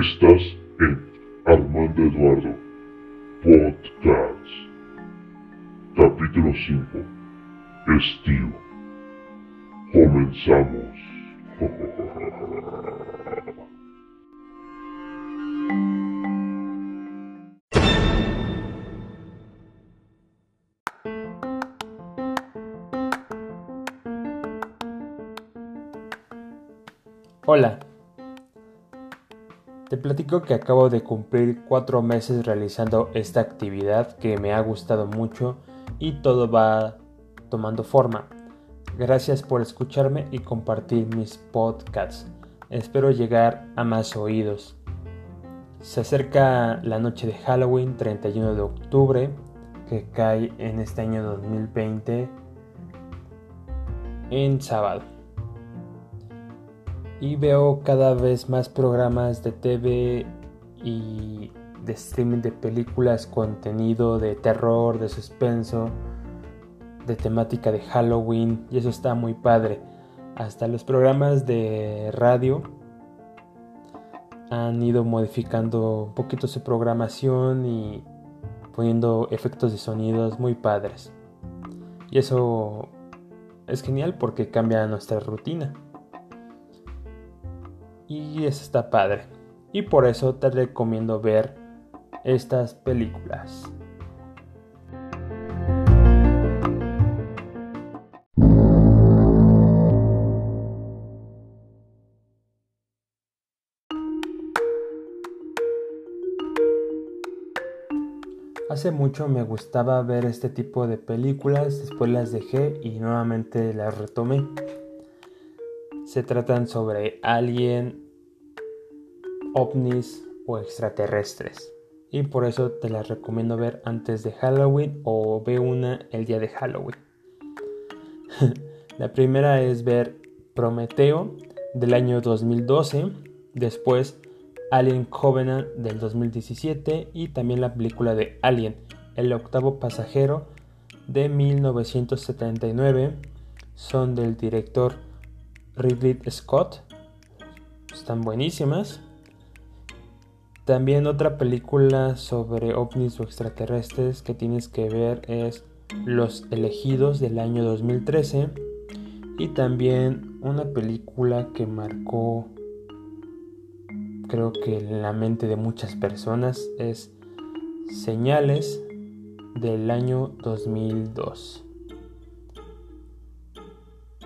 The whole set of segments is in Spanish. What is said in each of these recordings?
Estás en Armando Eduardo Podcast. Capítulo 5. Estío. Comenzamos. Hola, te platico que acabo de cumplir cuatro meses realizando esta actividad que me ha gustado mucho y todo va tomando forma. Gracias por escucharme y compartir mis podcasts. Espero llegar a más oídos. Se acerca la noche de Halloween, 31 de octubre, que cae en este año 2020 en sábado y veo cada vez más programas de TV y de streaming de películas, contenido de terror, de suspenso, de temática de Halloween y eso está muy padre. Hasta los programas de radio han ido modificando un poquito su programación y poniendo efectos de sonidos muy padres. Y eso es genial porque cambia nuestra rutina y eso está padre. Y por eso te recomiendo ver estas películas. Hace mucho me gustaba ver este tipo de películas, después las dejé y nuevamente las retomé se tratan sobre alien, ovnis o extraterrestres. Y por eso te las recomiendo ver antes de Halloween o ve una el día de Halloween. la primera es ver Prometeo del año 2012, después Alien Covenant del 2017 y también la película de Alien, el octavo pasajero de 1979. Son del director Ridley Scott. Están buenísimas. También otra película sobre ovnis o extraterrestres que tienes que ver es Los elegidos del año 2013. Y también una película que marcó creo que la mente de muchas personas es Señales del año 2002.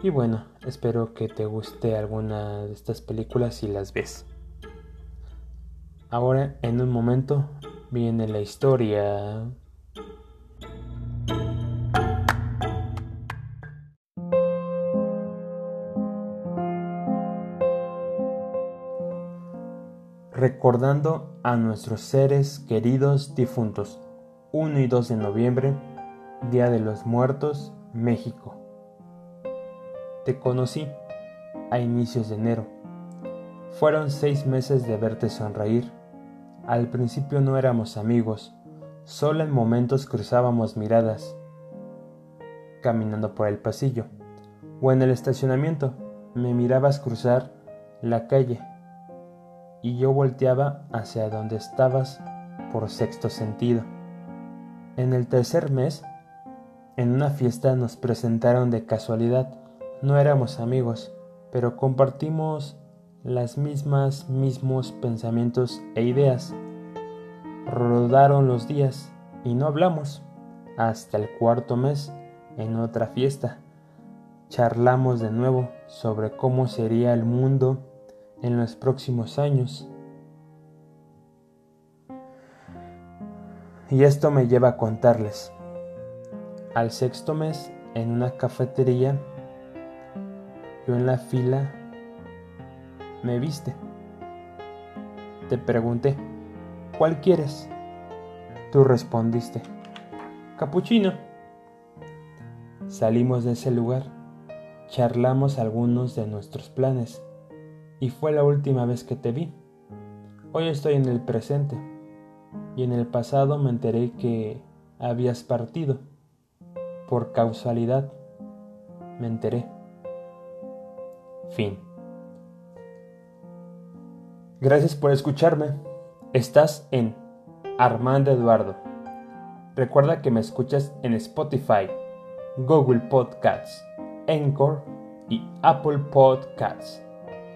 Y bueno, espero que te guste alguna de estas películas si las ves. Ahora, en un momento, viene la historia. Recordando a nuestros seres queridos difuntos. 1 y 2 de noviembre, Día de los Muertos, México. Te conocí a inicios de enero. Fueron seis meses de verte sonreír. Al principio no éramos amigos, solo en momentos cruzábamos miradas, caminando por el pasillo o en el estacionamiento. Me mirabas cruzar la calle y yo volteaba hacia donde estabas por sexto sentido. En el tercer mes, en una fiesta nos presentaron de casualidad no éramos amigos, pero compartimos las mismas, mismos pensamientos e ideas. Rodaron los días y no hablamos. Hasta el cuarto mes, en otra fiesta, charlamos de nuevo sobre cómo sería el mundo en los próximos años. Y esto me lleva a contarles. Al sexto mes, en una cafetería, yo en la fila me viste. Te pregunté, ¿cuál quieres? Tú respondiste, capuchino. Salimos de ese lugar, charlamos algunos de nuestros planes y fue la última vez que te vi. Hoy estoy en el presente y en el pasado me enteré que habías partido. Por causalidad me enteré. Fin. Gracias por escucharme. Estás en Armando Eduardo. Recuerda que me escuchas en Spotify, Google Podcasts, Encore y Apple Podcasts.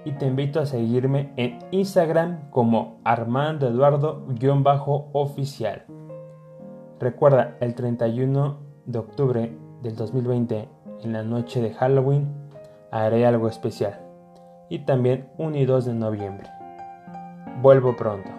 Y te invito a seguirme en Instagram como Armando Eduardo-oficial. Recuerda, el 31 de octubre del 2020, en la noche de Halloween, haré algo especial. Y también 1 y 2 de noviembre. Vuelvo pronto.